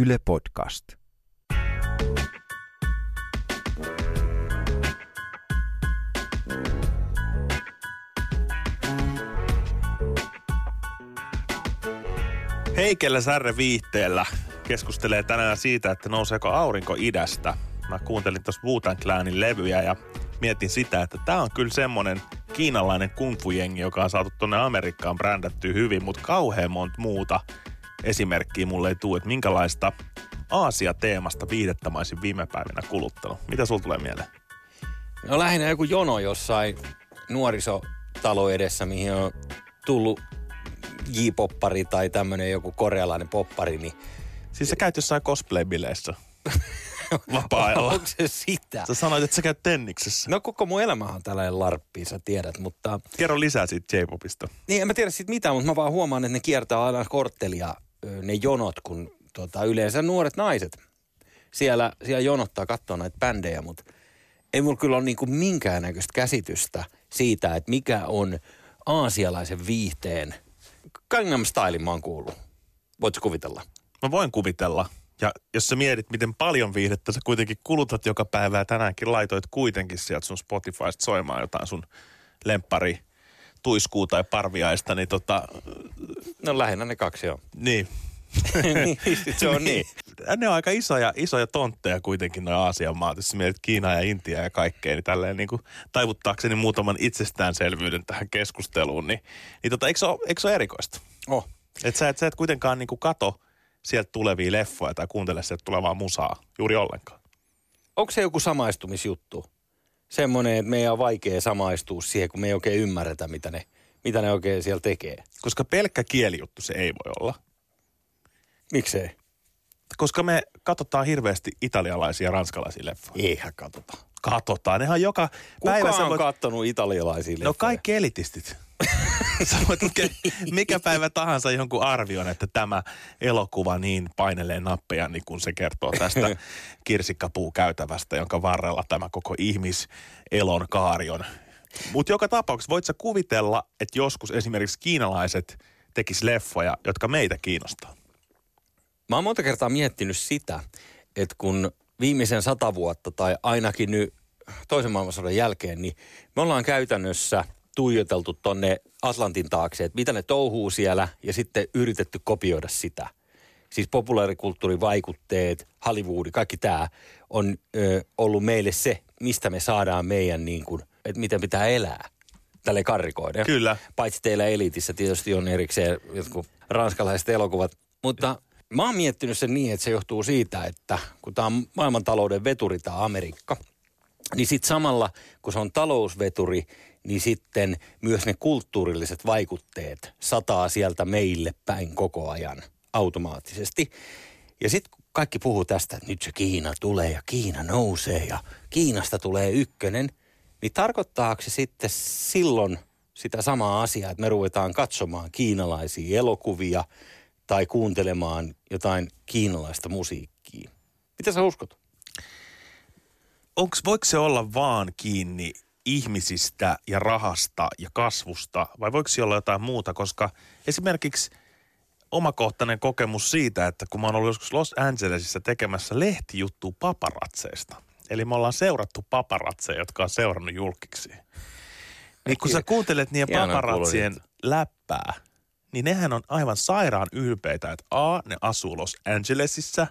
Yle Podcast. Heikellä Särre viihteellä keskustelee tänään siitä, että nouseeko aurinko idästä. Mä kuuntelin tuossa Wu Clanin levyjä ja mietin sitä, että tää on kyllä semmonen kiinalainen kungfu-jengi, joka on saatu tonne Amerikkaan brändättyä hyvin, mutta kauhean monta muuta esimerkkiä mulle ei tule, että minkälaista Aasia-teemasta viihdettä mä olisin viime päivinä kuluttanut. Mitä sulla tulee mieleen? No lähinnä joku jono jossain nuorisotalo edessä, mihin on tullut J-poppari tai tämmöinen joku korealainen poppari, niin Siis sä käyt jossain cosplay-bileissä vapaa-ajalla. onko se sitä? Sä sanoit, että sä käyt tenniksessä. No koko mun elämä on tällainen larppi, sä tiedät, mutta Kerro lisää siitä J-popista. niin en mä tiedä siitä mitään, mutta mä vaan huomaan, että ne kiertää aina korttelia ne jonot, kun tota, yleensä nuoret naiset siellä, siellä jonottaa katsoa näitä bändejä, mutta ei mulla kyllä ole niinku minkäännäköistä käsitystä siitä, että mikä on aasialaisen viihteen Gangnam Style mä oon kuullut. Voitko kuvitella? Mä voin kuvitella. Ja jos sä mietit, miten paljon viihdettä sä kuitenkin kulutat joka päivä ja tänäänkin laitoit kuitenkin sieltä sun Spotifysta soimaan jotain sun lemppari tuiskuu tai parviaista, niin tota, No lähinnä ne kaksi joo. niin. niin, se on niin. Ne on aika isoja, isoja tontteja kuitenkin noin Aasian maat. Jos mietit Kiinaa ja Intiaa ja kaikkea, niin tälleen niin kuin taivuttaakseni muutaman itsestäänselvyyden tähän keskusteluun, niin, niin tota, eikö, se ole, eikö se ole erikoista? Oh. Et sä, et, sä et kuitenkaan niin kuin kato sieltä tulevia leffoja tai kuuntele sieltä tulevaa musaa juuri ollenkaan. Onko se joku samaistumisjuttu? Semmoinen, että meidän on vaikea samaistua siihen, kun me ei oikein ymmärretä, mitä ne, mitä ne oikein siellä tekee. Koska pelkkä kielijuttu se ei voi olla. Miksei? Koska me katsotaan hirveästi italialaisia ja ranskalaisia leffoja. Eihän katsota. Katsotaan. Nehän joka Kuka päivä. on voit- kattonut italialaisia No leffoja? kaikki elitistit. Sä voit lukea mikä päivä tahansa jonkun arvion, että tämä elokuva niin painelee nappeja, niin kun se kertoo tästä kirsikkapuukäytävästä, jonka varrella tämä koko ihmiselon kaari on. Mutta joka tapauksessa voit sä kuvitella, että joskus esimerkiksi kiinalaiset tekis leffoja, jotka meitä kiinnostaa. Mä oon monta kertaa miettinyt sitä, että kun viimeisen sata vuotta tai ainakin nyt toisen maailmansodan jälkeen, niin me ollaan käytännössä tuijoteltu tonne Atlantin taakse, että mitä ne touhuu siellä ja sitten yritetty kopioida sitä. Siis populaarikulttuurin vaikutteet, Hollywoodi, kaikki tämä on ö, ollut meille se, mistä me saadaan meidän niin kuin, että miten pitää elää. Tälle karrikoiden. Kyllä. Paitsi teillä elitissä tietysti on erikseen jotkut ranskalaiset elokuvat. Mutta mä oon miettinyt sen niin, että se johtuu siitä, että kun tämä on maailmantalouden veturi, tämä Amerikka, niin sitten samalla, kun se on talousveturi, niin sitten myös ne kulttuurilliset vaikutteet sataa sieltä meille päin koko ajan automaattisesti. Ja sitten kun kaikki puhuu tästä, että nyt se Kiina tulee ja Kiina nousee ja Kiinasta tulee ykkönen, niin tarkoittaako se sitten silloin sitä samaa asiaa, että me ruvetaan katsomaan kiinalaisia elokuvia tai kuuntelemaan jotain kiinalaista musiikkia? Mitä sä uskot? Onks, voiko se olla vaan kiinni ihmisistä ja rahasta ja kasvusta vai voiko se olla jotain muuta? Koska esimerkiksi omakohtainen kokemus siitä, että kun mä oon ollut joskus Los Angelesissa tekemässä lehtijuttua paparatseista. Eli me ollaan seurattu paparatseja, jotka on seurannut julkiksi. Niin kun sä kuuntelet niiden paparatsien läppää, niin nehän on aivan sairaan ylpeitä, että A, ne asuu Los Angelesissa,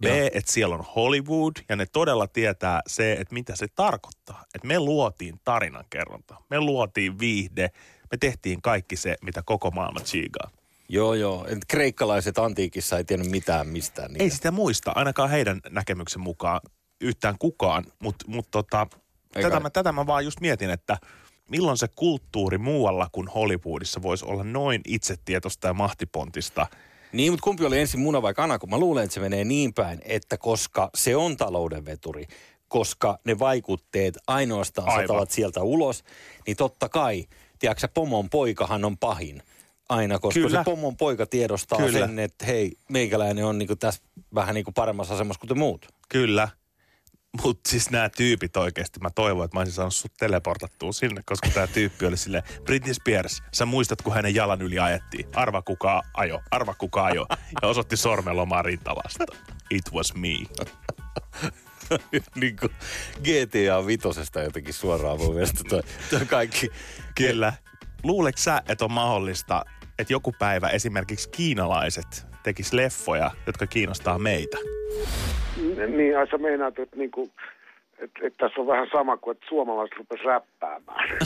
B, että siellä on Hollywood, ja ne todella tietää se, että mitä se tarkoittaa. Että me luotiin tarinankerronta, me luotiin viihde, me tehtiin kaikki se, mitä koko maailma chigaa. Joo, joo. Et kreikkalaiset antiikissa ei tiennyt mitään mistään. Niitä. Ei sitä muista, ainakaan heidän näkemyksen mukaan yhtään kukaan, mutta mut tota, tätä, mä, tätä mä vaan just mietin, että milloin se kulttuuri muualla kuin Hollywoodissa voisi olla noin itsetietoista ja mahtipontista. Niin, mutta kumpi oli ensin muna vai kana, kun mä luulen, että se menee niin päin, että koska se on talouden veturi, koska ne vaikutteet ainoastaan Aivan. satavat sieltä ulos, niin totta kai, tiedätkö pomon poikahan on pahin aina, koska Kyllä. se pomon poika tiedostaa Kyllä. sen, että hei, meikäläinen on niinku tässä vähän niinku paremmassa asemassa kuin te muut. Kyllä. Mutta siis nämä tyypit oikeasti, mä toivon, että mä olisin saanut sut teleportattua sinne, koska tämä tyyppi oli sille Britney Spears, sä muistat, kun hänen jalan yli ajettiin. Arva kuka ajo, arva kuka ajo. Ja osoitti sormen lomaa rintalasta. It was me. niin kuin GTA vitosesta jotenkin suoraan mun mielestä toi, toi kaikki. Kyllä. Luuleeko sä, että on mahdollista, että joku päivä esimerkiksi kiinalaiset tekis leffoja, jotka kiinnostaa meitä? Niin, ai sä meinaat, että niinku, että et tässä on vähän sama kuin, että suomalaiset rupes räppäämään.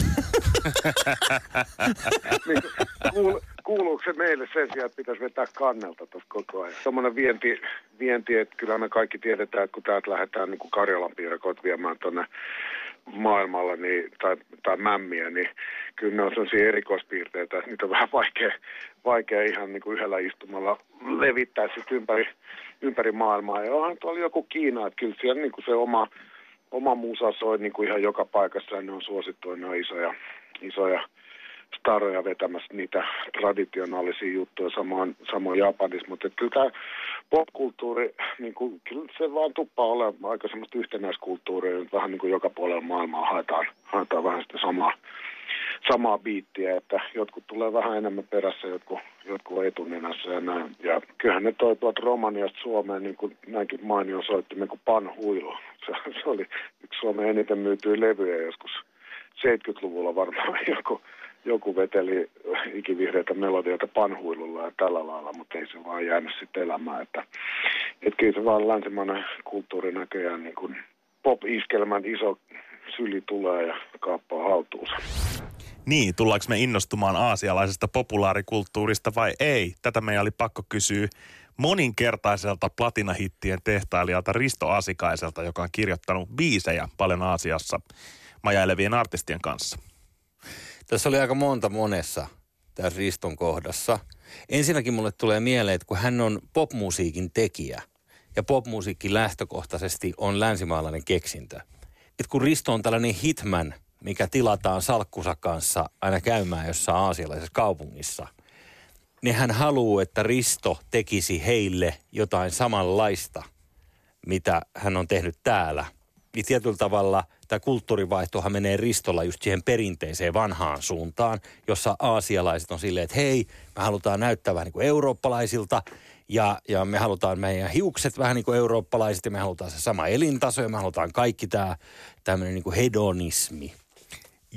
niin, kuul, kuuluuko se meille sen sijaan, että pitäisi vetää kannelta tuossa koko ajan? Tuommoinen vienti, vienti, että kyllä me kaikki tiedetään, että kun täältä lähdetään niin kuin Karjalan piirakot viemään tuonne maailmalle niin, tai, tai mämmiä, niin kyllä ne on sellaisia erikoispiirteitä, että niitä on vähän vaikea, vaikea ihan niin kuin yhdellä istumalla levittää sitten ympäri, ympäri maailmaa. Ja onhan tuolla joku Kiina, että kyllä siellä niin kuin se oma, oma musa soi niin kuin ihan joka paikassa ja ne on suosittuja, ne on isoja, isoja staroja vetämässä niitä traditionaalisia juttuja samoin, samoin Japanissa, mutta kyllä tämä popkulttuuri, niin kuin, kyllä se vaan tuppaa olemaan aika semmoista yhtenäiskulttuuria, että vähän niin kuin joka puolella maailmaa haetaan, haetaan vähän sitä samaa, samaa biittiä, että jotkut tulee vähän enemmän perässä, jotkut, jotkut etunenässä ja näin. Ja kyllähän ne toi tuolta Romaniasta Suomeen niin kuin näinkin mainio soittimen kuin Panhuilo. Se, se oli yksi Suomen eniten myytyä levyjä joskus 70-luvulla varmaan joku, joku veteli ikivihreitä melodioita panhuilulla ja tällä lailla, mutta ei se vaan jäänyt sitten elämään. Että, että kyllä se vaan länsimainen kulttuuri näköjään niin kuin pop-iskelmän iso syli tulee ja kaappaa haltuunsa. Niin, tullaanko me innostumaan aasialaisesta populaarikulttuurista vai ei? Tätä meidän oli pakko kysyä moninkertaiselta platinahittien tehtailijalta Risto Asikaiselta, joka on kirjoittanut biisejä paljon Aasiassa majailevien artistien kanssa. Tässä oli aika monta monessa tässä Riston kohdassa. Ensinnäkin mulle tulee mieleen, että kun hän on popmusiikin tekijä ja popmusiikki lähtökohtaisesti on länsimaalainen keksintö. Että kun Risto on tällainen hitman, mikä tilataan salkkusa kanssa aina käymään jossain aasialaisessa kaupungissa, niin hän haluaa, että Risto tekisi heille jotain samanlaista, mitä hän on tehnyt täällä. Niin tietyllä tavalla – tämä kulttuurivaihtohan menee ristolla just siihen perinteiseen vanhaan suuntaan, jossa aasialaiset on silleen, että hei, me halutaan näyttää vähän niin kuin eurooppalaisilta ja, ja me halutaan meidän hiukset vähän niin kuin eurooppalaiset ja me halutaan se sama elintaso ja me halutaan kaikki tämä tämmöinen niin kuin hedonismi.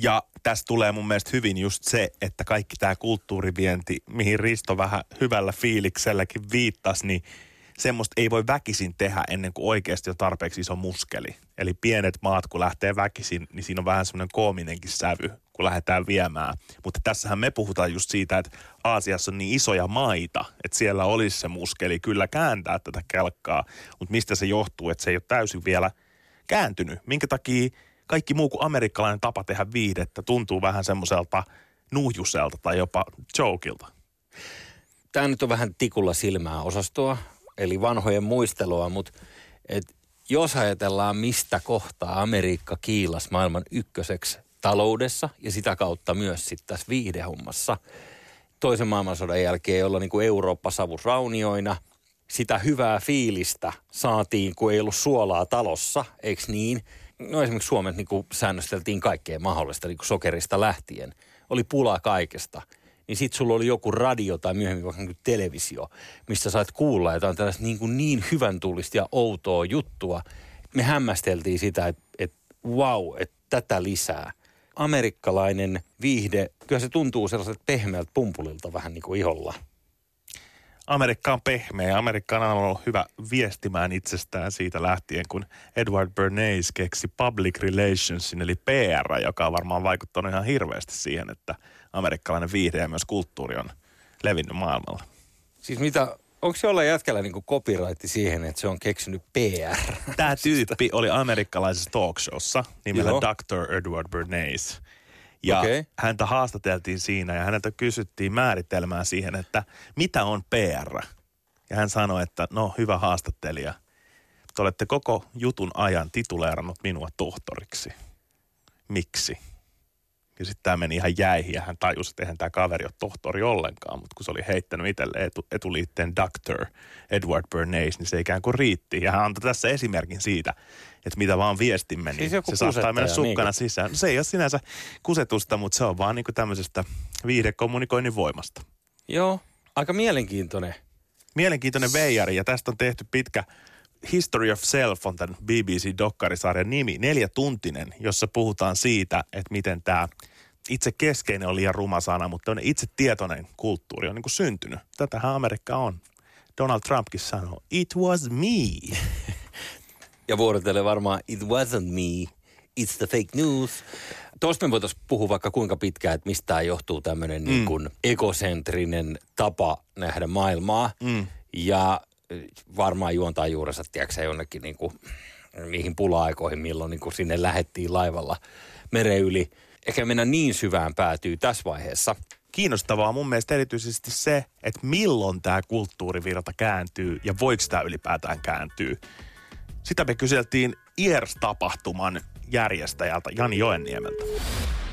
Ja tässä tulee mun mielestä hyvin just se, että kaikki tämä kulttuurivienti, mihin Risto vähän hyvällä fiilikselläkin viittasi, niin – semmoista ei voi väkisin tehdä ennen kuin oikeasti on tarpeeksi iso muskeli. Eli pienet maat, kun lähtee väkisin, niin siinä on vähän semmoinen koominenkin sävy, kun lähdetään viemään. Mutta tässähän me puhutaan just siitä, että Aasiassa on niin isoja maita, että siellä olisi se muskeli kyllä kääntää tätä kelkkaa. Mutta mistä se johtuu, että se ei ole täysin vielä kääntynyt? Minkä takia kaikki muu kuin amerikkalainen tapa tehdä viihdettä tuntuu vähän semmoiselta nuhjuselta tai jopa jokilta? Tämä nyt on vähän tikulla silmää osastoa eli vanhojen muistelua, mutta et jos ajatellaan, mistä kohtaa Amerikka kiilas maailman ykköseksi taloudessa ja sitä kautta myös sitten tässä viihdehommassa, toisen maailmansodan jälkeen, jolla niin kuin Eurooppa savus raunioina, sitä hyvää fiilistä saatiin, kun ei ollut suolaa talossa, eikö niin? No esimerkiksi Suomen niin kuin säännösteltiin kaikkea mahdollista niin kuin sokerista lähtien. Oli pula kaikesta – niin sit sulla oli joku radio tai myöhemmin vaikka niin televisio, mistä sait kuulla jotain tällaista niin, kuin niin hyvän tullista ja outoa juttua. Me hämmästeltiin sitä, että, että wow, että tätä lisää. Amerikkalainen viihde, kyllä se tuntuu sellaiselta pehmeältä pumpulilta vähän niin kuin iholla. Amerikka on pehmeä. Amerikka on ollut hyvä viestimään itsestään siitä lähtien, kun Edward Bernays keksi public relationsin, eli PR, joka on varmaan vaikuttanut ihan hirveästi siihen, että amerikkalainen viihde ja myös kulttuuri on levinnyt maailmalla. Siis mitä, onko jollain jätkällä niin copyright siihen, että se on keksinyt PR? Tämä tyyppi oli amerikkalaisessa talkshowssa nimellä Joo. Dr. Edward Bernays. Ja okay. häntä haastateltiin siinä ja häneltä kysyttiin määritelmää siihen, että mitä on PR. Ja hän sanoi, että no hyvä haastattelija, te olette koko jutun ajan tituleerannut minua tohtoriksi. Miksi? Ja sitten tämä meni ihan jäihin ja hän tajusi, että eihän tämä kaveri ole tohtori ollenkaan, mutta kun se oli heittänyt itselle etu, etuliitteen Dr. Edward Bernays, niin se ikään kuin riitti. Ja hän antoi tässä esimerkin siitä, että mitä vaan viestimme, niin Siis se saattaa mennä sukkana niinkö? sisään. No, se ei ole sinänsä kusetusta, mutta se on vaan niin kuin tämmöisestä viihdekommunikoinnin voimasta. Joo, aika mielenkiintoinen. Mielenkiintoinen veijari ja tästä on tehty pitkä History of Self on tämän BBC-dokkarisarjan nimi, neljätuntinen, jossa puhutaan siitä, että miten tämä itse keskeinen on liian ruma sana, mutta on itse tietoinen kulttuuri on niin kuin syntynyt. Tätähän Amerikka on. Donald Trumpkin sanoo, it was me. Ja vuorottelee varmaan, it wasn't me, it's the fake news. Tuosta me voitaisiin puhua vaikka kuinka pitkään, että mistä tämä johtuu tämmöinen mm. niin kuin ekosentrinen tapa nähdä maailmaa. Mm. Ja eh, varmaan juontaa juurensa, tiedätkö jonnekin niin kuin, niihin pula-aikoihin, milloin niin kuin sinne lähettiin laivalla meren yli. Eikä mennä niin syvään päätyy tässä vaiheessa. Kiinnostavaa mun mielestä erityisesti se, että milloin tämä kulttuurivirta kääntyy ja voiko tämä ylipäätään kääntyy. Sitä me kyseltiin IERS-tapahtuman järjestäjältä Jani Joenniemeltä.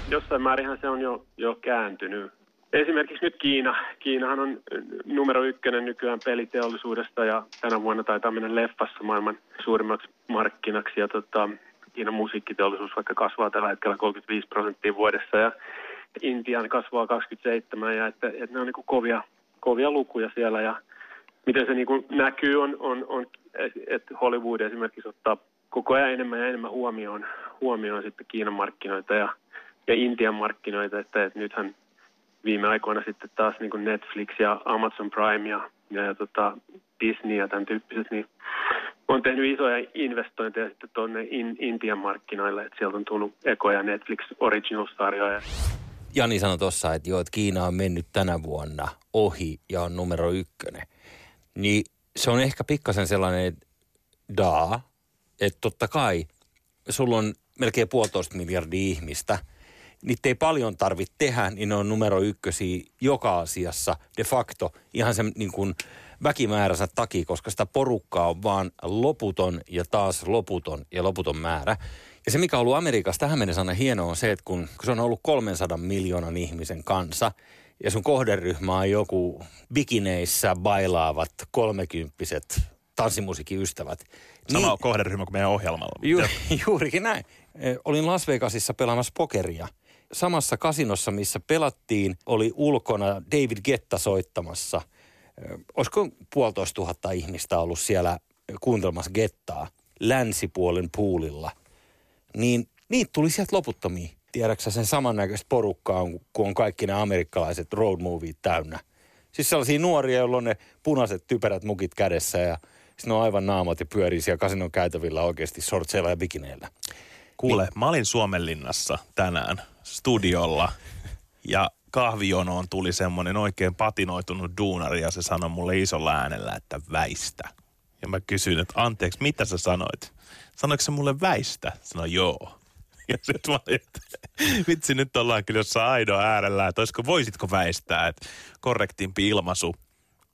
jossain määrinhän se on jo, jo kääntynyt. Esimerkiksi nyt Kiina. Kiinahan on numero ykkönen nykyään peliteollisuudesta ja tänä vuonna taitaa mennä leffassa maailman suurimmaksi markkinaksi. Ja tota, Kiinan musiikkiteollisuus vaikka kasvaa tällä hetkellä 35 prosenttia vuodessa ja Intian kasvaa 27 ja että, että ne on niin kovia, kovia lukuja siellä ja miten se niin näkyy on, on, on, että Hollywood esimerkiksi ottaa koko ajan enemmän ja enemmän huomioon, huomioon sitten Kiinan markkinoita ja, ja Intian markkinoita, että, että nythän viime aikoina sitten taas niin Netflix ja Amazon Prime ja, ja, ja tota Disney ja tämän tyyppiset, niin on tehnyt isoja investointeja sitten tuonne in, Intian markkinoille, että sieltä on tullut Eko ja Netflix Originals-sarjoja. Jani sanoi tuossa, että joo, että Kiina on mennyt tänä vuonna ohi ja on numero ykkönen. Niin se on ehkä pikkasen sellainen daa, että totta kai sulla on melkein puolitoista miljardia ihmistä. Niitä ei paljon tarvitse tehdä, niin ne on numero ykkösiä joka asiassa de facto ihan sen niin kuin väkimääränsä takia, koska sitä porukkaa on vaan loputon ja taas loputon ja loputon määrä. Ja se, mikä on ollut Amerikassa tähän mennessä aina hienoa, on se, että kun, kun se on ollut 300 miljoonan ihmisen kanssa, ja sun kohderyhmä on joku bikineissä bailaavat kolmekymppiset tanssimusiikin ystävät. Sama niin, kohderyhmä kuin meidän ohjelmalla. Ju, juurikin näin. Eh, Olin Las Vegasissa pelaamassa pokeria. Samassa kasinossa, missä pelattiin, oli ulkona David Getta soittamassa. Eh, Olisiko puolitoista tuhatta ihmistä ollut siellä kuuntelemassa Gettaa länsipuolen puulilla. Niin niitä tuli sieltä loputtomia. Tiedätkö sen samannäköistä porukkaa, on, kun on kaikki ne amerikkalaiset road moviet täynnä. Siis sellaisia nuoria, joilla on ne punaiset typerät mukit kädessä ja sitten on aivan naamat ja pyörii siellä kasinon käytävillä oikeasti sortseilla ja bikineillä. Kuule, niin. mä olin Suomenlinnassa tänään studiolla ja kahvijonoon tuli semmoinen oikein patinoitunut duunari ja se sanoi mulle isolla äänellä, että väistä. Ja mä kysyin, että anteeksi, mitä sä sanoit? Sanoiko se mulle väistä? Sanoin joo. Ja sitten mä olin, että vitsi, nyt ollaan kyllä jossain aidon äärellä, että olisiko, voisitko väistää, että korrektimpi ilmaisu.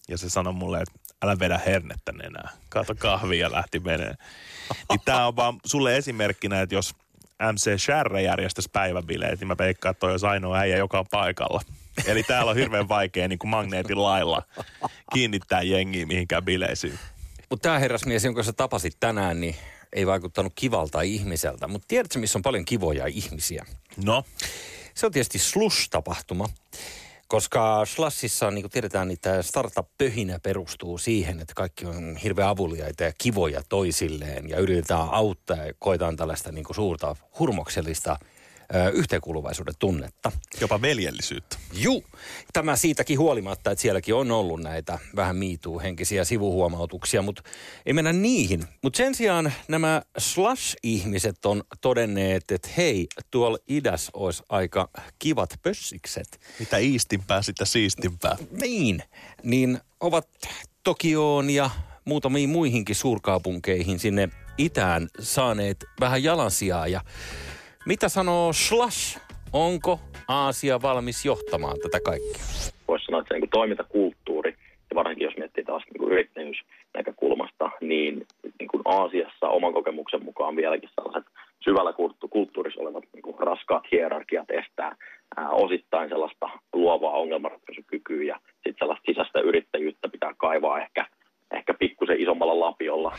Ja se sanoi mulle, että älä vedä hernettä enää. Kato kahvia ja lähti menee. Niin tää on vaan sulle esimerkkinä, että jos MC Sharre järjestäisi päiväbileet, niin mä veikkaan, että toi olisi ainoa äijä, joka on paikalla. Eli täällä on hirveän vaikea niin kuin magneetin lailla kiinnittää jengiä mihinkään bileisiin. Mutta tämä herrasmies, jonka sä tapasit tänään, niin ei vaikuttanut kivalta ihmiseltä. Mutta tiedätkö, missä on paljon kivoja ihmisiä? No, Se on tietysti Slush-tapahtuma, koska Slashissa, niin kuin tiedetään, niin tämä startup-pöhinä perustuu siihen, että kaikki on hirveän avuliaita ja kivoja toisilleen ja yritetään auttaa ja koetaan tällaista niin kuin suurta hurmoksellista yhteenkuuluvaisuuden tunnetta. jopa veljellisyyttä. Juu, tämä siitäkin huolimatta, että sielläkin on ollut näitä vähän miituu-henkisiä sivuhuomautuksia, mutta ei mennä niihin. Mutta sen sijaan nämä slash-ihmiset on todenneet, että hei, tuolla idäs olisi aika kivat pössikset. Mitä iistimpää, sitä siistimpää. Niin, niin ovat Tokioon ja muutamiin muihinkin suurkaupunkeihin sinne itään saaneet vähän jalansijaa. Ja mitä sanoo Slash? Onko Aasia valmis johtamaan tätä kaikkea? voisi sanoa, että se niin toimintakulttuuri, ja varsinkin jos miettii taas niin yrittäjyysnäkökulmasta, niin, niin kuin Aasiassa oman kokemuksen mukaan vieläkin sellaiset syvällä kulttu- kulttuurissa olevat niin kuin raskaat hierarkiat estää ää, osittain sellaista luovaa ongelmanratkaisukykyä ja sitten sellaista sisäistä yrittäjyyttä pitää kaivaa ehkä, ehkä pikkusen isommalla lapiolla.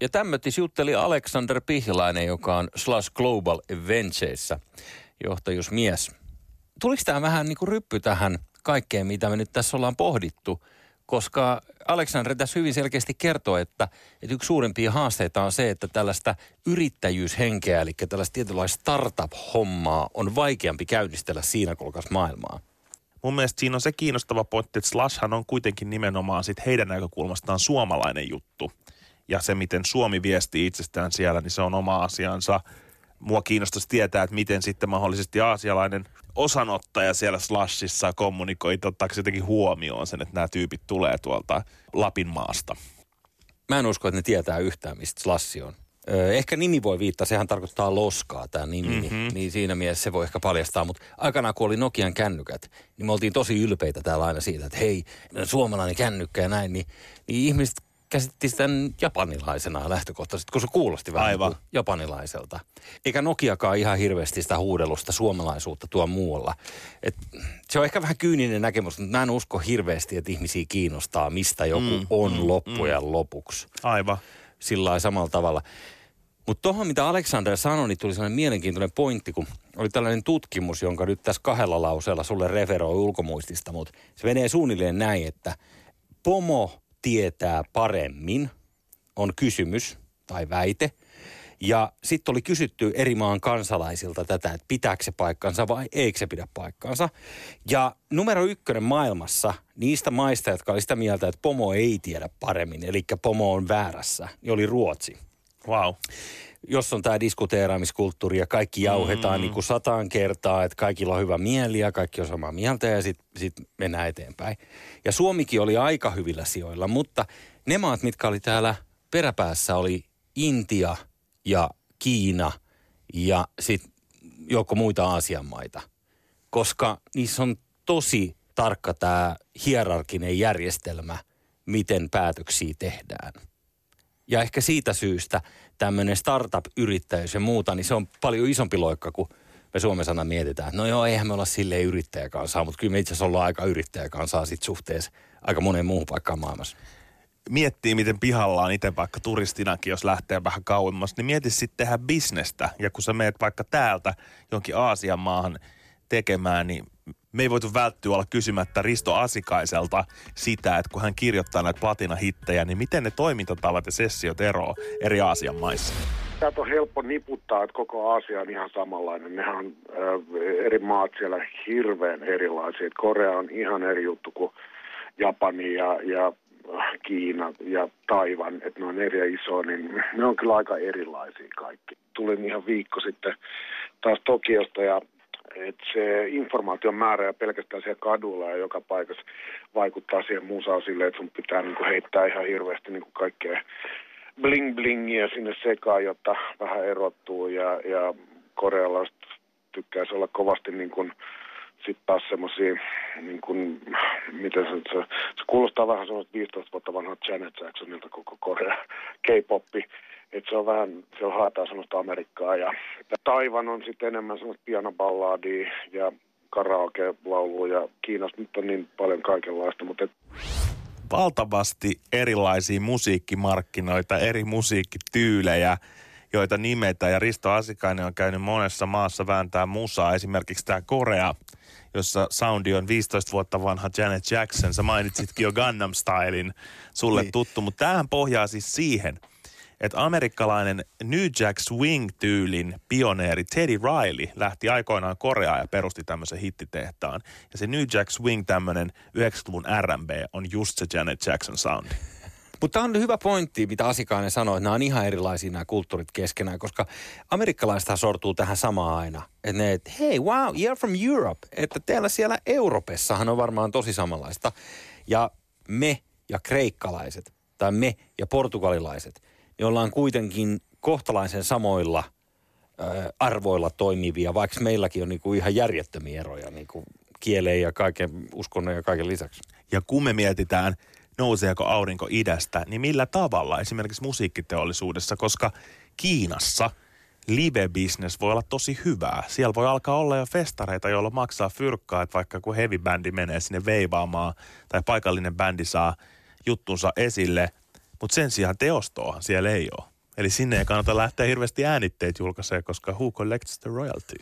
Ja tämmötis jutteli Alexander Pihlainen, joka on Slash Global Adventuresissa johtajuusmies. Tuliko tämä vähän niin kuin ryppy tähän kaikkeen, mitä me nyt tässä ollaan pohdittu? Koska Alexander tässä hyvin selkeästi kertoo, että, että yksi suurimpia haasteita on se, että tällaista yrittäjyyshenkeä, eli tällaista tietynlaista startup-hommaa on vaikeampi käynnistellä siinä kolkas maailmaa. Mun mielestä siinä on se kiinnostava pointti, että Slashhan on kuitenkin nimenomaan sit heidän näkökulmastaan suomalainen juttu. Ja se, miten Suomi viestii itsestään siellä, niin se on oma asiansa. Mua kiinnostaisi tietää, että miten sitten mahdollisesti aasialainen osanottaja siellä Slashissa kommunikoi, ottaako se jotenkin huomioon sen, että nämä tyypit tulee tuolta Lapin maasta. Mä en usko, että ne tietää yhtään, mistä Slash on. Ehkä nimi voi viittaa, sehän tarkoittaa loskaa tämä nimi, mm-hmm. niin, niin siinä mielessä se voi ehkä paljastaa. Mutta aikanaan kun oli Nokian kännykät, niin me oltiin tosi ylpeitä täällä aina siitä, että hei, suomalainen kännykkä ja näin, niin, niin ihmiset käsitti sitä japanilaisena lähtökohtaisesti, kun se kuulosti vähän Aivan. niin kuin japanilaiselta. Eikä Nokiakaan ihan hirveästi sitä huudelusta suomalaisuutta tuo muualla. Et se on ehkä vähän kyyninen näkemys, mutta mä en usko hirveästi, että ihmisiä kiinnostaa, mistä joku mm, on mm, loppujen mm. lopuksi. Aivan. Sillä samalla tavalla. Mutta tuohon, mitä Alexander sanoi, niin tuli sellainen mielenkiintoinen pointti, kun oli tällainen tutkimus, jonka nyt tässä kahdella lauseella sulle referoi ulkomuistista, mutta se menee suunnilleen näin, että pomo tietää paremmin, on kysymys tai väite. Ja sitten oli kysytty eri maan kansalaisilta tätä, että pitääkö se paikkansa vai eikö se pidä paikkansa. Ja numero ykkönen maailmassa niistä maista, jotka oli sitä mieltä, että pomo ei tiedä paremmin, eli pomo on väärässä, niin oli Ruotsi. Wow. Jos on tämä diskuteeraamiskulttuuri ja kaikki jauhetaan mm. niin kuin sataan kertaa, että kaikilla on hyvä mieli ja kaikki on samaa mieltä ja sitten sit mennään eteenpäin. Ja Suomikin oli aika hyvillä sijoilla, mutta ne maat, mitkä oli täällä peräpäässä, oli Intia ja Kiina ja sitten joukko muita Aasian maita. Koska niissä on tosi tarkka tämä hierarkinen järjestelmä, miten päätöksiä tehdään. Ja ehkä siitä syystä tämmöinen startup-yrittäjyys ja muuta, niin se on paljon isompi loikka kuin me Suomessa aina mietitään. No joo, eihän me olla silleen yrittäjäkansaa, mutta kyllä me itse asiassa ollaan aika yrittäjäkansaa sit suhteessa aika moneen muuhun paikkaan maailmassa. Miettii, miten pihalla on itse vaikka turistinakin, jos lähtee vähän kauemmas, niin mieti sitten tehdä bisnestä. Ja kun sä meet vaikka täältä jonkin Aasian maahan tekemään, niin me ei voitu välttyä olla kysymättä Risto Asikaiselta sitä, että kun hän kirjoittaa näitä platinahittejä, niin miten ne toimintatavat ja sessiot eroavat eri Aasian maissa? Täältä on helppo niputtaa, että koko Aasia on ihan samanlainen. Nehän on äh, eri maat siellä hirveän erilaisia. Korea on ihan eri juttu kuin Japani ja, ja Kiina ja Taivan, että ne on eri iso, niin ne on kyllä aika erilaisia kaikki. Tulin ihan viikko sitten taas Tokiosta ja että se informaation määrä ja pelkästään siellä kadulla ja joka paikassa vaikuttaa siihen muusaan silleen, että sun pitää niin kuin heittää ihan hirveästi niin kuin kaikkea bling blingiä sinne sekaan, jotta vähän erottuu ja, ja korealaiset tykkäisi olla kovasti niin kuin, sitten taas semmoisia, niin kuin, miten se, se, se kuulostaa vähän semmoista 15 vuotta vanhaa Janet Jacksonilta koko Korea K-poppi. Että se on vähän, siellä haetaan semmoista Amerikkaa ja Taivan on sitten enemmän semmoista pianoballadia ja karaoke-laulua ja Kiinasta nyt on niin paljon kaikenlaista, mutta et... Valtavasti erilaisia musiikkimarkkinoita, eri musiikkityylejä, joita nimetään. Ja Risto Asikainen on käynyt monessa maassa vääntää musaa. Esimerkiksi tämä Korea, jossa soundi on 15 vuotta vanha Janet Jackson. Sä mainitsitkin jo Gundam Stylein sulle Niin. tuttu, mutta tämähän pohjaa siis siihen, että amerikkalainen New Jack Swing-tyylin pioneeri Teddy Riley lähti aikoinaan Koreaan ja perusti tämmöisen hittitehtaan. Ja se New Jack Swing, tämmöinen 90-luvun R&B, on just se Janet Jackson soundi. Mutta on hyvä pointti, mitä Asikainen sanoi, että nämä on ihan erilaisia nämä kulttuurit keskenään, koska amerikkalaisethan sortuu tähän samaan aina. Että ne, että hei, wow, you're from Europe. Että teillä siellä Europessahan on varmaan tosi samanlaista. Ja me ja kreikkalaiset, tai me ja portugalilaiset, niin ollaan kuitenkin kohtalaisen samoilla ö, arvoilla toimivia, vaikka meilläkin on niinku ihan järjettömiä eroja niinku kieleen ja kaiken uskonnon ja kaiken lisäksi. Ja kun me mietitään, nouseeko aurinko idästä, niin millä tavalla esimerkiksi musiikkiteollisuudessa, koska Kiinassa live-business voi olla tosi hyvää. Siellä voi alkaa olla jo festareita, joilla maksaa fyrkkaa, että vaikka kun heavy-bändi menee sinne veivaamaan tai paikallinen bändi saa juttunsa esille, Mutta sen sijaan teostoahan siellä ei ole. Eli sinne ei kannata lähteä hirveästi äänitteet julkaisee, koska who collects the royalty?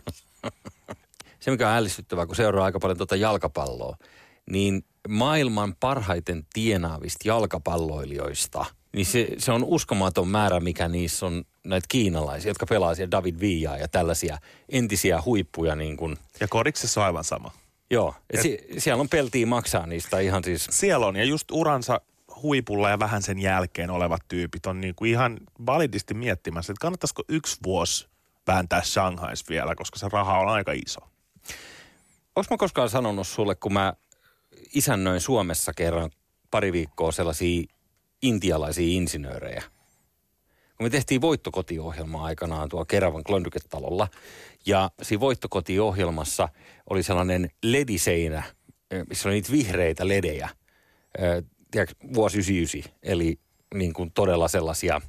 Se, mikä on ällistyttävää, kun seuraa aika paljon tuota jalkapalloa, niin maailman parhaiten tienaavista jalkapalloilijoista, niin se, se on uskomaton määrä, mikä niissä on näitä kiinalaisia, jotka pelaa siellä David Villaa ja tällaisia entisiä huippuja niin kuin, Ja kodiksessa on aivan sama. joo. Et si, siellä on peltiä maksaa niistä ihan siis, Siellä on, ja just uransa huipulla ja vähän sen jälkeen olevat tyypit on niin kuin ihan validisti miettimässä, että kannattaisiko yksi vuosi vääntää Shanghais vielä, koska se raha on aika iso. Onko mä koskaan sanonut sulle, kun mä isännöin Suomessa kerran pari viikkoa sellaisia intialaisia insinöörejä? Kun me tehtiin voittokotiohjelmaa aikanaan tuolla Keravan Klondyketalolla, ja siinä voittokotiohjelmassa oli sellainen lediseinä, eh, missä oli niitä vihreitä ledejä, eh, tiedätkö, vuosi 99, eli niin kuin todella sellaisia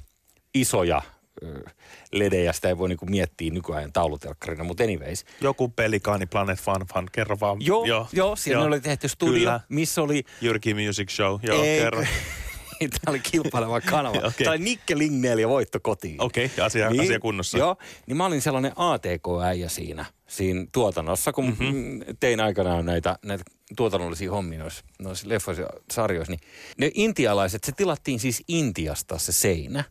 isoja ledejä, sitä ei voi niin kuin miettiä nykyajan taulutelkkarina, mutta anyways. Joku pelikaani Planet Fun Fun, kerro vaan. Joo, joo, joo siinä oli tehty studio, Kyllä. missä oli... Jyrki Music Show, joo, Ei, kerro. Tämä oli kilpaileva kanava. Okei. Tämä oli Nikke Lignell ja Voitto kotiin. Okei, okay, asia, niin, asia kunnossa. Joo, niin mä olin sellainen ATK-äijä siinä, siinä tuotannossa, kun mm-hmm. tein aikanaan näitä, näitä tuotannollisia hommia noissa, noissa leffoissa ja sarjoissa. Niin ne intialaiset, se tilattiin siis Intiasta se seinä.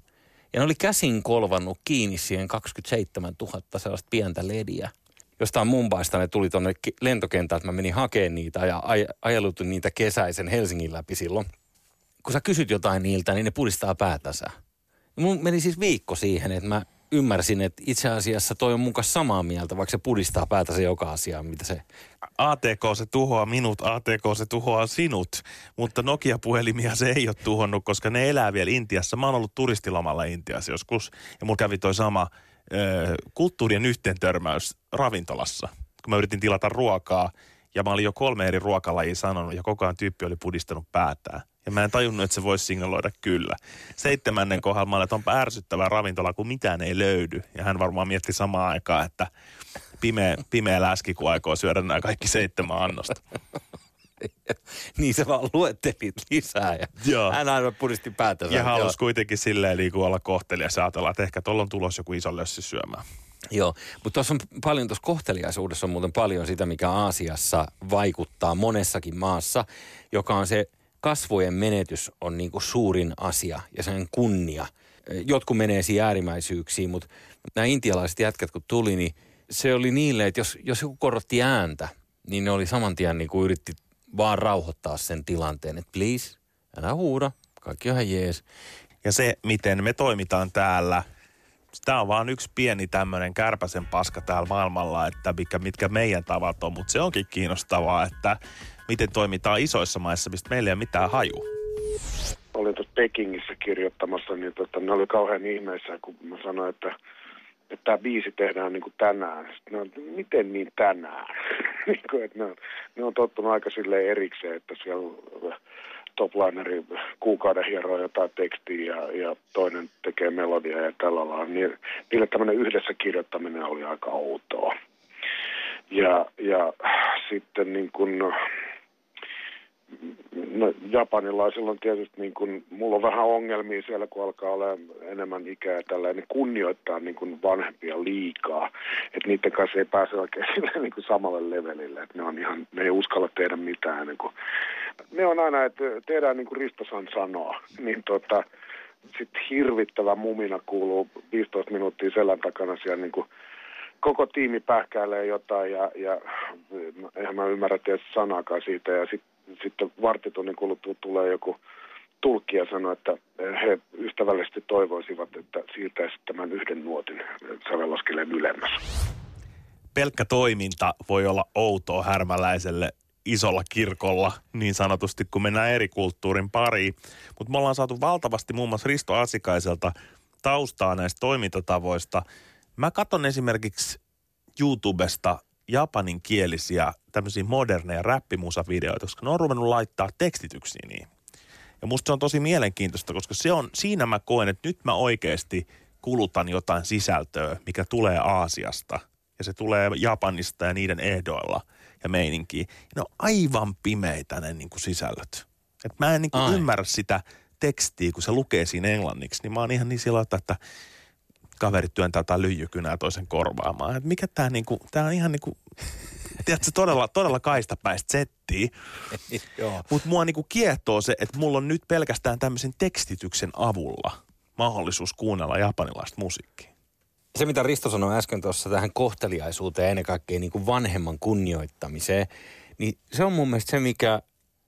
Ja ne oli käsin kolvannut kiinni siihen 27 000 sellaista pientä lediä. Jostain Mumbaista ne tuli tuonne lentokentään, että mä menin hakemaan niitä ja aj- ajelutin niitä kesäisen Helsingin läpi silloin. Kun sä kysyt jotain niiltä, niin ne pudistaa päätänsä. Mun meni siis viikko siihen, että mä ymmärsin, että itse asiassa toi on mukaan samaa mieltä, vaikka se pudistaa päätänsä joka asiaan, mitä se... ATK se tuhoaa minut, ATK se tuhoaa sinut, mutta Nokia-puhelimia se ei ole tuhonnut, koska ne elää vielä Intiassa. Mä oon ollut turistilomalla Intiassa joskus ja mulla kävi toi sama ö, kulttuurien yhteentörmäys ravintolassa, kun mä yritin tilata ruokaa ja mä olin jo kolme eri ruokalajia sanonut ja koko ajan tyyppi oli pudistanut päätään. Ja mä en tajunnut, että se voisi signaloida kyllä. Seitsemännen kohdalla mä olin, että onpa ärsyttävää ravintola, kun mitään ei löydy. Ja hän varmaan mietti samaan aikaan, että pimeä, pimeä läski, kun aikoo syödä nämä kaikki seitsemän annosta. niin se vaan luettelit lisää ja Joo. hän aina pudisti päätänsä. Ja Joo. halusi kuitenkin silleen niin olla kohtelias ja ajatella, että ehkä tuolla on tulos joku iso lössi syömään. Joo, mutta tuossa on paljon, tuossa kohteliaisuudessa on muuten paljon sitä, mikä Aasiassa vaikuttaa monessakin maassa, joka on se kasvojen menetys on niin kuin suurin asia ja sen kunnia. Jotkut menee siihen äärimmäisyyksiin, mutta nämä intialaiset jätkät kun tuli, niin se oli niille, että jos, jos joku korotti ääntä, niin ne oli saman tien niin kuin yritti vaan rauhoittaa sen tilanteen, että please, älä huuda, kaikki on jees. Ja se, miten me toimitaan täällä, tämä on vaan yksi pieni tämmöinen kärpäsen paska täällä maailmalla, että mitkä, mitkä meidän tavat on. Mutta se onkin kiinnostavaa, että miten toimitaan isoissa maissa, mistä meillä ei ole mitään haju. olin tuossa Pekingissä kirjoittamassa, niin tota, ne oli kauhean ihmeissään, kun mä sanoin, että että tämä biisi tehdään niin kuin tänään. Sitten on, miten niin tänään? niin kuin, että ne, on, ne on tottunut aika silleen erikseen, että siellä toplineri kuukauden hieroo jotain tekstiä ja, ja toinen tekee melodiaa ja tällä lailla. Niin, niille tämmöinen yhdessä kirjoittaminen oli aika outoa. Ja, ja sitten niin kuin, no, japanilaisilla on tietysti, niin kuin, mulla on vähän ongelmia siellä, kun alkaa olla enemmän ikää tällainen, niin kunnioittaa niin kuin vanhempia liikaa. Että niiden kanssa ei pääse oikein niin kuin samalle levelille, että ne on ihan, ne ei uskalla tehdä mitään. Ennen kuin, ne on aina, että tehdään niin kuin Ristosan sanoa, niin tota, sitten hirvittävä mumina kuuluu 15 minuuttia selän takana siellä niin kuin koko tiimi pähkäilee jotain ja, ja eihän mä ymmärrä tietysti sanaakaan siitä ja sitten sitten varttitunnin kuluttua tulee joku tulkki ja sanoo, että he ystävällisesti toivoisivat, että siirtäisi tämän yhden nuotin sävelaskeleen ylemmäs. Pelkkä toiminta voi olla outoa härmäläiselle isolla kirkolla niin sanotusti, kun mennään eri kulttuurin pariin. Mutta me ollaan saatu valtavasti muun muassa Risto Asikaiselta taustaa näistä toimintatavoista. Mä katson esimerkiksi YouTubesta japaninkielisiä tämmöisiä moderneja räppimusavideoita, koska ne on ruvennut laittaa tekstityksiä niin. Ja musta se on tosi mielenkiintoista, koska se on, siinä mä koen, että nyt mä oikeasti kulutan jotain sisältöä, mikä tulee Aasiasta. Ja se tulee Japanista ja niiden ehdoilla ja meininkiin. Ja ne on aivan pimeitä ne niin kuin sisällöt. Et mä en niin kuin Ai. ymmärrä sitä tekstiä, kun se lukee siinä englanniksi, niin mä oon ihan niin sillä että kaveri työntää jotain lyijykynää toisen korvaamaan. Et mikä tää niinku, tää on ihan niinku, tiedätkö, todella, todella kaistapäistä settiä. Mutta mua niinku kiehtoo se, että mulla on nyt pelkästään tämmöisen tekstityksen avulla mahdollisuus kuunnella japanilaista musiikkia. Se, mitä Risto sanoi äsken tuossa tähän kohteliaisuuteen ja ennen kaikkea niin kuin vanhemman kunnioittamiseen, niin se on mun mielestä se, mikä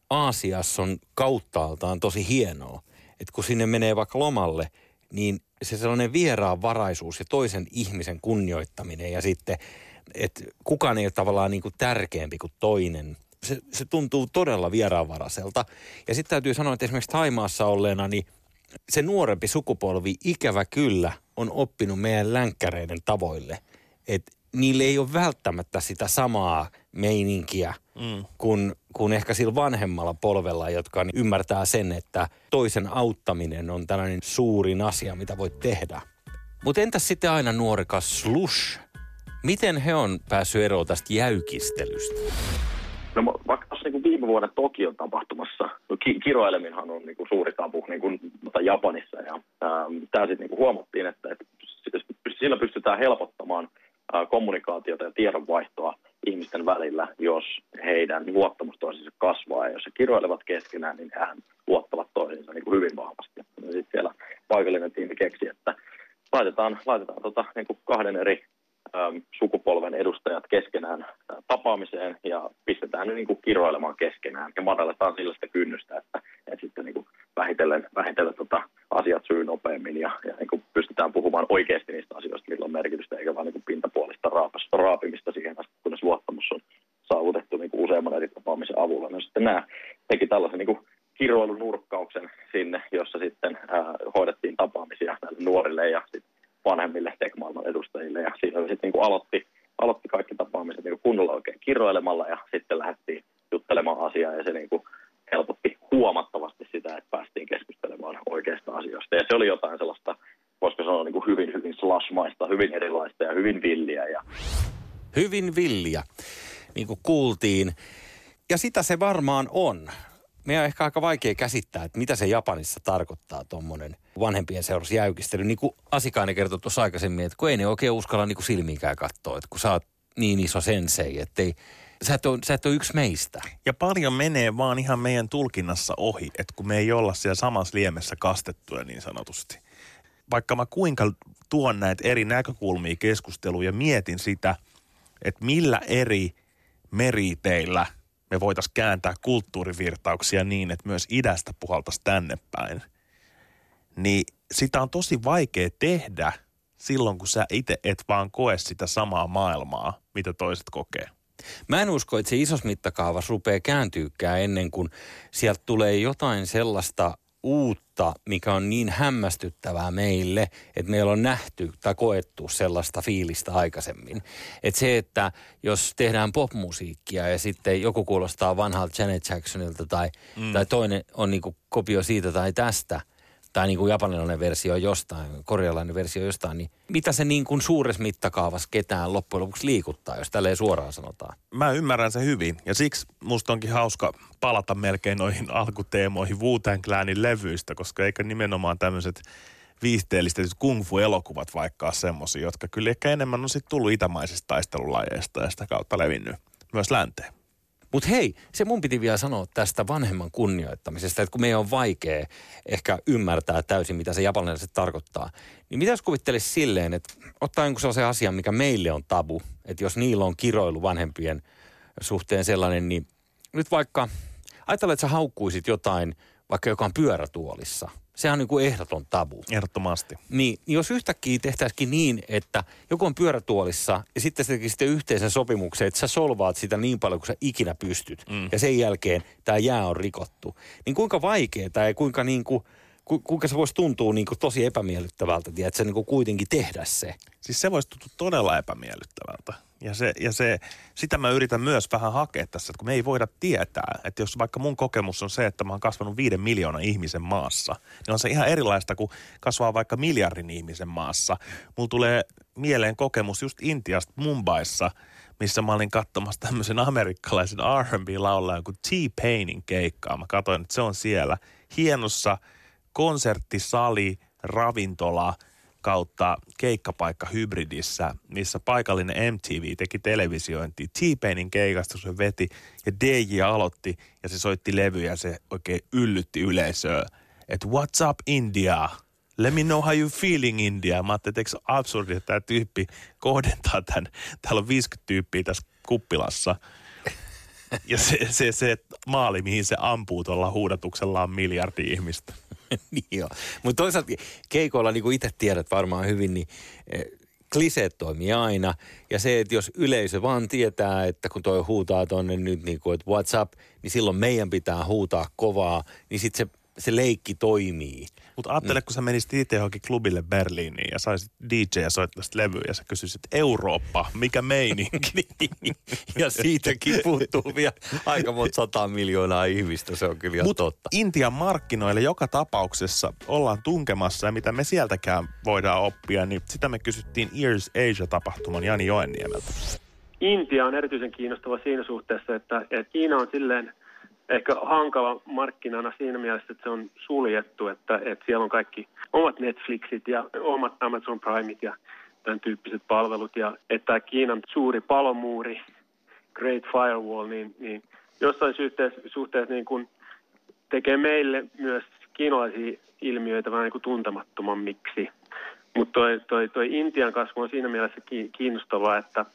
Aasiassa on kauttaaltaan tosi hienoa. Että kun sinne menee vaikka lomalle, niin se sellainen vieraanvaraisuus ja toisen ihmisen kunnioittaminen ja sitten, että kukaan ei ole tavallaan niin kuin tärkeämpi kuin toinen. Se, se tuntuu todella vieraanvaraiselta. Ja sitten täytyy sanoa, että esimerkiksi Taimaassa olleena, niin se nuorempi sukupolvi ikävä kyllä on oppinut meidän länkkäreiden tavoille. Että niille ei ole välttämättä sitä samaa meininkiä mm. kuin, kuin ehkä sillä vanhemmalla polvella, jotka ymmärtää sen, että toisen auttaminen on tällainen suurin asia, mitä voit tehdä. Mutta entäs sitten aina nuorekas slush? Miten he on päässyt eroon tästä jäykistelystä? Vuoden Tokion tapahtumassa, no, ki- kiroileminhan on niin kuin suuri tabu niin kuin, Japanissa ja ähm, tämä sitten niin huomattiin, että, että sillä pystytään helpottamaan kommunikaatiota ja tiedonvaihtoa ihmisten välillä, jos heidän luottamus toisiinsa kasvaa. Ja jos he kiroilevat keskenään, niin hehän luottavat toisiinsa niin kuin hyvin vahvasti. Ja sitten siellä paikallinen tiimi keksi, että laitetaan, laitetaan tota, niin kuin kahden eri äm, sukupolven edustajat keskenään ä, tapaamiseen ja pistetään ne niin kuin kiroilemaan keskenään. Ja madalletaan sillä sitä kynnystä, että, että sitten niin kuin vähitellen, vähitellen tota, asiat syy nopeammin ja, ja niin kuin pystytään puhumaan oikeasti niistä asioista, millä on merkitystä, eikä vain niin pintapuolista raapasta, raapimista siihen asti, kunnes luottamus on saavutettu niin kuin useamman eri tapaamisen avulla. No sitten nämä teki tällaisen niin kuin kiroilunurkkauksen sinne, jossa sitten ää, hoidettiin tapaamisia näille nuorille ja sitten vanhemmille tekmaailman edustajille. Ja siinä sitten niin kuin aloitti, aloitti kaikki tapaamiset niin kuin kunnolla oikein kiroilemalla ja sitten lähdettiin juttelemaan asiaa ja se niin kuin helpotti huomattavasti sitä, että päästiin keskustelemaan oikeista asioista. Ja se oli jotain sellaista, voisiko sanoa niin kuin hyvin, hyvin slashmaista, hyvin erilaista ja hyvin villiä. Ja... Villiä, niin kuin kuultiin. Ja sitä se varmaan on. Meidän on ehkä aika vaikea käsittää, että mitä se Japanissa tarkoittaa tuommoinen vanhempien seurassa jäykistely. Niin kuin Asikainen kertoi tuossa aikaisemmin, että kun ei ne oikein uskalla niin silmiinkään katsoa, että kun sä oot niin iso sensei, että ei, sä et, ole, sä et ole yksi meistä. Ja paljon menee vaan ihan meidän tulkinnassa ohi, että kun me ei olla siellä samassa liemessä kastettuja niin sanotusti. Vaikka mä kuinka tuon näitä eri näkökulmia keskusteluun ja mietin sitä, että millä eri meriteillä me voitaisiin kääntää kulttuurivirtauksia niin, että myös idästä puhaltaisi tänne päin. Niin sitä on tosi vaikea tehdä silloin, kun sä itse et vaan koe sitä samaa maailmaa, mitä toiset kokee. Mä en usko, että se isos mittakaavas rupeaa kääntyykään ennen kuin sieltä tulee jotain sellaista uutta, mikä on niin hämmästyttävää meille, että meillä on nähty tai koettu sellaista fiilistä aikaisemmin. Että se, että jos tehdään popmusiikkia ja sitten joku kuulostaa vanhalta Janet Jacksonilta tai, mm. tai toinen on niin kopio siitä tai tästä – tai niin kuin japanilainen versio jostain, korealainen versio jostain, niin mitä se niin kuin suuressa mittakaavassa ketään loppujen lopuksi liikuttaa, jos tälleen suoraan sanotaan? Mä ymmärrän sen hyvin ja siksi musta onkin hauska palata melkein noihin alkuteemoihin wu levyistä, koska eikä nimenomaan tämmöiset viihteellistetyt kung fu-elokuvat vaikka semmoisia, jotka kyllä ehkä enemmän on sitten tullut itämaisista taistelulajeista ja sitä kautta levinnyt myös länteen. Mutta hei, se mun piti vielä sanoa tästä vanhemman kunnioittamisesta, että kun meidän on vaikea ehkä ymmärtää täysin, mitä se japanilaiset tarkoittaa, niin mitä jos kuvittelisi silleen, että ottaa jonkun sellaisen asian, mikä meille on tabu, että jos niillä on kiroilu vanhempien suhteen sellainen, niin nyt vaikka, ajatella, että sä haukkuisit jotain, vaikka joka on pyörätuolissa – Sehän on niin kuin ehdoton tabu. Ehdottomasti. Niin, jos yhtäkkiä tehtäisikin niin, että joku on pyörätuolissa ja sitten se tekisi yhteisen sopimuksen, että sä solvaat sitä niin paljon kuin sä ikinä pystyt. Mm. Ja sen jälkeen tämä jää on rikottu. Niin kuinka vaikeaa ja kuinka niin kuin, ku, kuinka se voisi tuntua niin kuin tosi epämiellyttävältä, että se niin kuin kuitenkin tehdä se. Siis se voisi tuntua todella epämiellyttävältä. Ja, se, ja se, sitä mä yritän myös vähän hakea tässä, että kun me ei voida tietää, että jos vaikka mun kokemus on se, että mä oon kasvanut viiden miljoonan ihmisen maassa, niin on se ihan erilaista kuin kasvaa vaikka miljardin ihmisen maassa. Mulla tulee mieleen kokemus just Intiasta Mumbaissa, missä mä olin katsomassa tämmöisen amerikkalaisen R&B-laulajan kuin T-Painin keikkaa. Mä katsoin, että se on siellä hienossa konserttisali, ravintola kautta keikkapaikka hybridissä, missä paikallinen MTV teki televisiointi. T-Painin keikasta se veti ja DJ aloitti ja se soitti levyjä ja se oikein yllytti yleisöä. Että what's up India? Let me know how you feeling India. Mä ajattelin, että absurdi, että tämä tyyppi kohdentaa tämän. Täällä on 50 tyyppiä tässä kuppilassa. Ja se, se, se maali, mihin se ampuu tuolla huudatuksella on miljardi ihmistä. niin joo. Mutta toisaalta keikoilla, niin kuin itse tiedät varmaan hyvin, niin eh, kliseet toimii aina. Ja se, että jos yleisö vaan tietää, että kun toi huutaa tonne nyt niin kuin, että what's up, niin silloin meidän pitää huutaa kovaa, niin sitten se se leikki toimii. Mutta ajattele, mm. kun sä menisit itse johonkin klubille Berliiniin ja saisit DJ ja soittaisit levyä ja sä kysyisit, Eurooppa, mikä meininki? ja siitäkin puuttuu vielä aika monta sata miljoonaa ihmistä, se on kyllä Mut totta. Intian markkinoille joka tapauksessa ollaan tunkemassa ja mitä me sieltäkään voidaan oppia, niin sitä me kysyttiin Ears Asia-tapahtuman Jani Joenniemeltä. Intia on erityisen kiinnostava siinä suhteessa, että, että Kiina on silleen – ehkä hankala markkinana siinä mielessä, että se on suljettu, että, että siellä on kaikki omat Netflixit ja omat Amazon Primeit ja tämän tyyppiset palvelut. Ja että Kiinan suuri palomuuri, Great Firewall, niin, niin jossain suhteessa, suhteessa niin kuin tekee meille myös kiinalaisia ilmiöitä vähän niin kuin tuntemattomammiksi. Mutta toi, toi, toi Intian kasvu on siinä mielessä kiinnostavaa, että,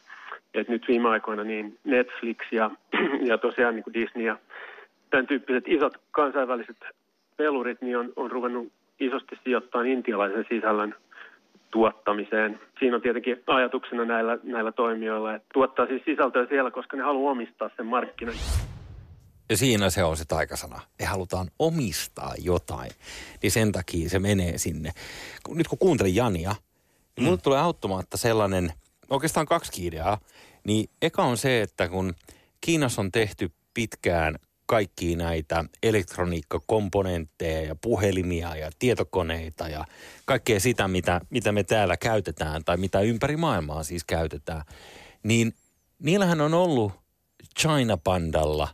että nyt viime aikoina niin Netflix ja, ja tosiaan niin kuin Disney ja tämän tyyppiset isot kansainväliset pelurit niin on, on ruvennut isosti sijoittaa intialaisen sisällön tuottamiseen. Siinä on tietenkin ajatuksena näillä, näillä toimijoilla, että tuottaa siis sisältöä siellä, koska ne haluaa omistaa sen markkinan. Ja siinä se on se taikasana. Me halutaan omistaa jotain. Niin sen takia se menee sinne. Nyt kun kuuntelin Jania, niin mulle mm. tulee automaatta sellainen, oikeastaan kaksi ideaa. Niin eka on se, että kun Kiinassa on tehty pitkään kaikkia näitä elektroniikkakomponentteja ja puhelimia ja tietokoneita ja kaikkea sitä, mitä, mitä me täällä käytetään tai mitä ympäri maailmaa siis käytetään, niin niillähän on ollut China Pandalla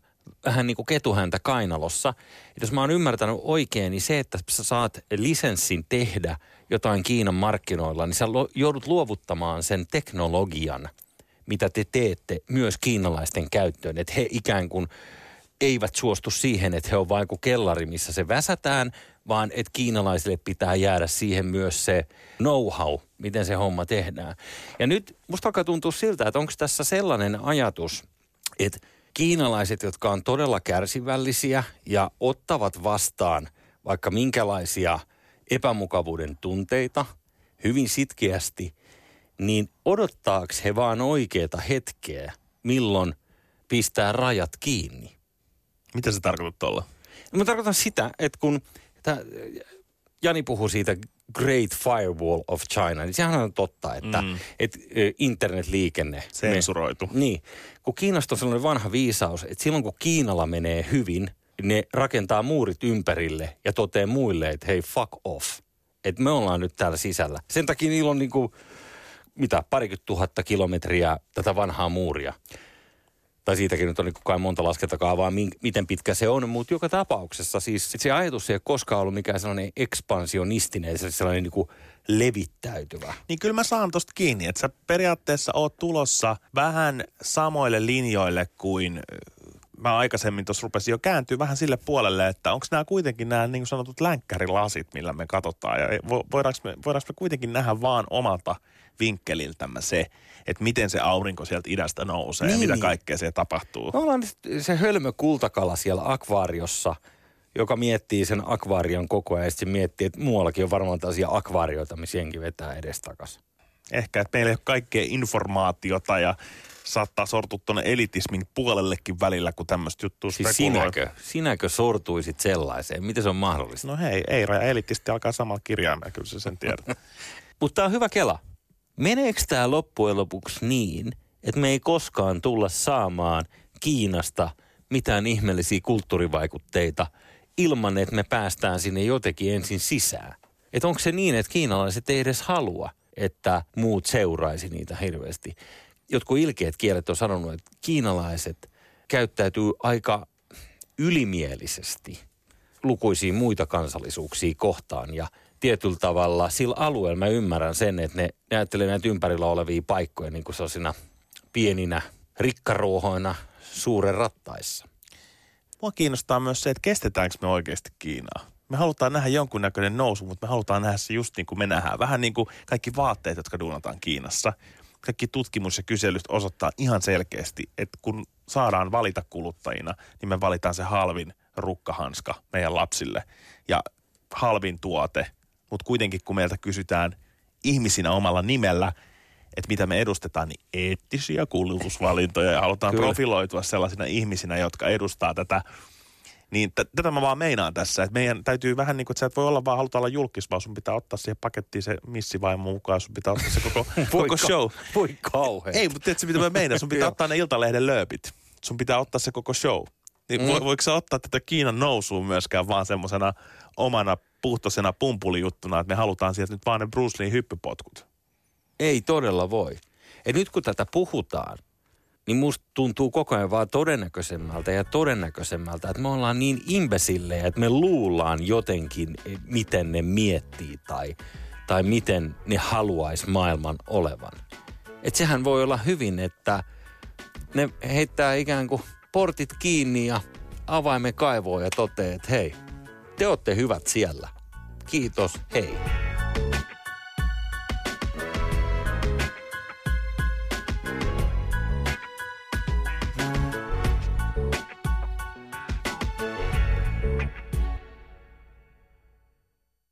vähän niin kuin ketuhäntä kainalossa. Et jos mä oon ymmärtänyt oikein, niin se, että sä saat lisenssin tehdä jotain Kiinan markkinoilla, niin sä joudut luovuttamaan sen teknologian, mitä te teette myös kiinalaisten käyttöön. Että he ikään kuin eivät suostu siihen, että he on vain kuin kellari, missä se väsätään, vaan että kiinalaisille pitää jäädä siihen myös se know-how, miten se homma tehdään. Ja nyt musta alkaa tuntua siltä, että onko tässä sellainen ajatus, että kiinalaiset, jotka on todella kärsivällisiä ja ottavat vastaan vaikka minkälaisia epämukavuuden tunteita hyvin sitkeästi, niin odottaako he vaan oikeaa hetkeä, milloin pistää rajat kiinni? Mitä se tarkoittaa tuolla? No, mä tarkoitan sitä, että kun tää, Jani puhuu siitä Great Firewall of China, niin sehän on totta, että mm. et, internetliikenne... Sensuroitu. Me, niin. Kun Kiinasta on sellainen vanha viisaus, että silloin kun Kiinalla menee hyvin, ne rakentaa muurit ympärille ja toteaa muille, että hei, fuck off. Että me ollaan nyt täällä sisällä. Sen takia niillä on niinku, mitä, parikymmentä tuhatta kilometriä tätä vanhaa muuria tai siitäkin nyt on niin kai monta laskentakaavaa, miten pitkä se on, mutta joka tapauksessa siis se ajatus ei ole koskaan ollut mikään sellainen ekspansionistinen, se sellainen niin kuin levittäytyvä. Niin kyllä mä saan tosta kiinni, että sä periaatteessa oot tulossa vähän samoille linjoille kuin mä aikaisemmin tuossa rupesin jo kääntyä vähän sille puolelle, että onko nämä kuitenkin nämä niin sanotut länkkärilasit, millä me katsotaan. Ja voidaanko me, voidaanko me kuitenkin nähdä vaan omalta vinkkeliltämme se, että miten se aurinko sieltä idästä nousee niin. ja mitä kaikkea se tapahtuu. Me ollaan se hölmö kultakala siellä akvaariossa, joka miettii sen akvaarion koko ajan ja sitten miettii, että muuallakin on varmaan tällaisia akvaarioita, missä jenki vetää edestakas. Ehkä, että meillä ei ole kaikkea informaatiota ja saattaa sortua tuonne elitismin puolellekin välillä, kun tämmöistä juttua siis sinäkö, sinäkö sortuisit sellaiseen? Miten se on mahdollista? No hei, ei raja elitisti alkaa samalla kirjaimella, kyllä se sen tiedät. Mutta tämä on hyvä kela. Meneekö tämä loppujen lopuksi niin, että me ei koskaan tulla saamaan Kiinasta mitään ihmeellisiä kulttuurivaikutteita ilman, että me päästään sinne jotenkin ensin sisään? Että onko se niin, että kiinalaiset ei edes halua, että muut seuraisi niitä hirveästi? Jotkut ilkeät kielet on sanonut, että kiinalaiset käyttäytyy aika ylimielisesti lukuisiin muita kansallisuuksia kohtaan ja tietyllä tavalla sillä alueella mä ymmärrän sen, että ne, ne ajattelee näitä ympärillä olevia paikkoja niin kuin sellaisina pieninä rikkaruohoina suuren rattaissa. Mua kiinnostaa myös se, että kestetäänkö me oikeasti Kiinaa. Me halutaan nähdä jonkunnäköinen nousu, mutta me halutaan nähdä se just niin kuin me nähdään. Vähän niin kuin kaikki vaatteet, jotka duunataan Kiinassa. Kaikki tutkimus ja kyselyt osoittaa ihan selkeästi, että kun saadaan valita kuluttajina, niin me valitaan se halvin rukkahanska meidän lapsille. Ja halvin tuote, mutta kuitenkin kun meiltä kysytään ihmisinä omalla nimellä, että mitä me edustetaan, niin eettisiä kulutusvalintoja ja halutaan Kyllä. profiloitua sellaisina ihmisinä, jotka edustaa tätä niin t- tätä mä vaan meinaan tässä, että meidän täytyy vähän niin kuin, että sä et voi olla vaan haluta olla julkis, vaan sun pitää ottaa siihen pakettiin se missivaimo mukaan, sun pitää ottaa se koko, koko ka- show. Voi kauhean. Ei, mutta tiedätkö mitä mä meinaan? Sun pitää ottaa ne iltalehden lööpit. Sun pitää ottaa se koko show. Niin vo, voiko sä ottaa tätä Kiinan nousua myöskään vaan semmoisena omana puhtoisena pumpulijuttuna, että me halutaan sieltä nyt vaan ne Bruce Lee hyppypotkut. Ei todella voi. Ja nyt kun tätä puhutaan, niin musta tuntuu koko ajan vaan todennäköisemmältä ja todennäköisemmältä, että me ollaan niin imbesillejä, että me luullaan jotenkin, eh, miten ne miettii tai, tai miten ne haluaisi maailman olevan. Et sehän voi olla hyvin, että ne heittää ikään kuin portit kiinni ja avaimen kaivoon ja toteaa, että hei, te olette hyvät siellä. Kiitos, hei.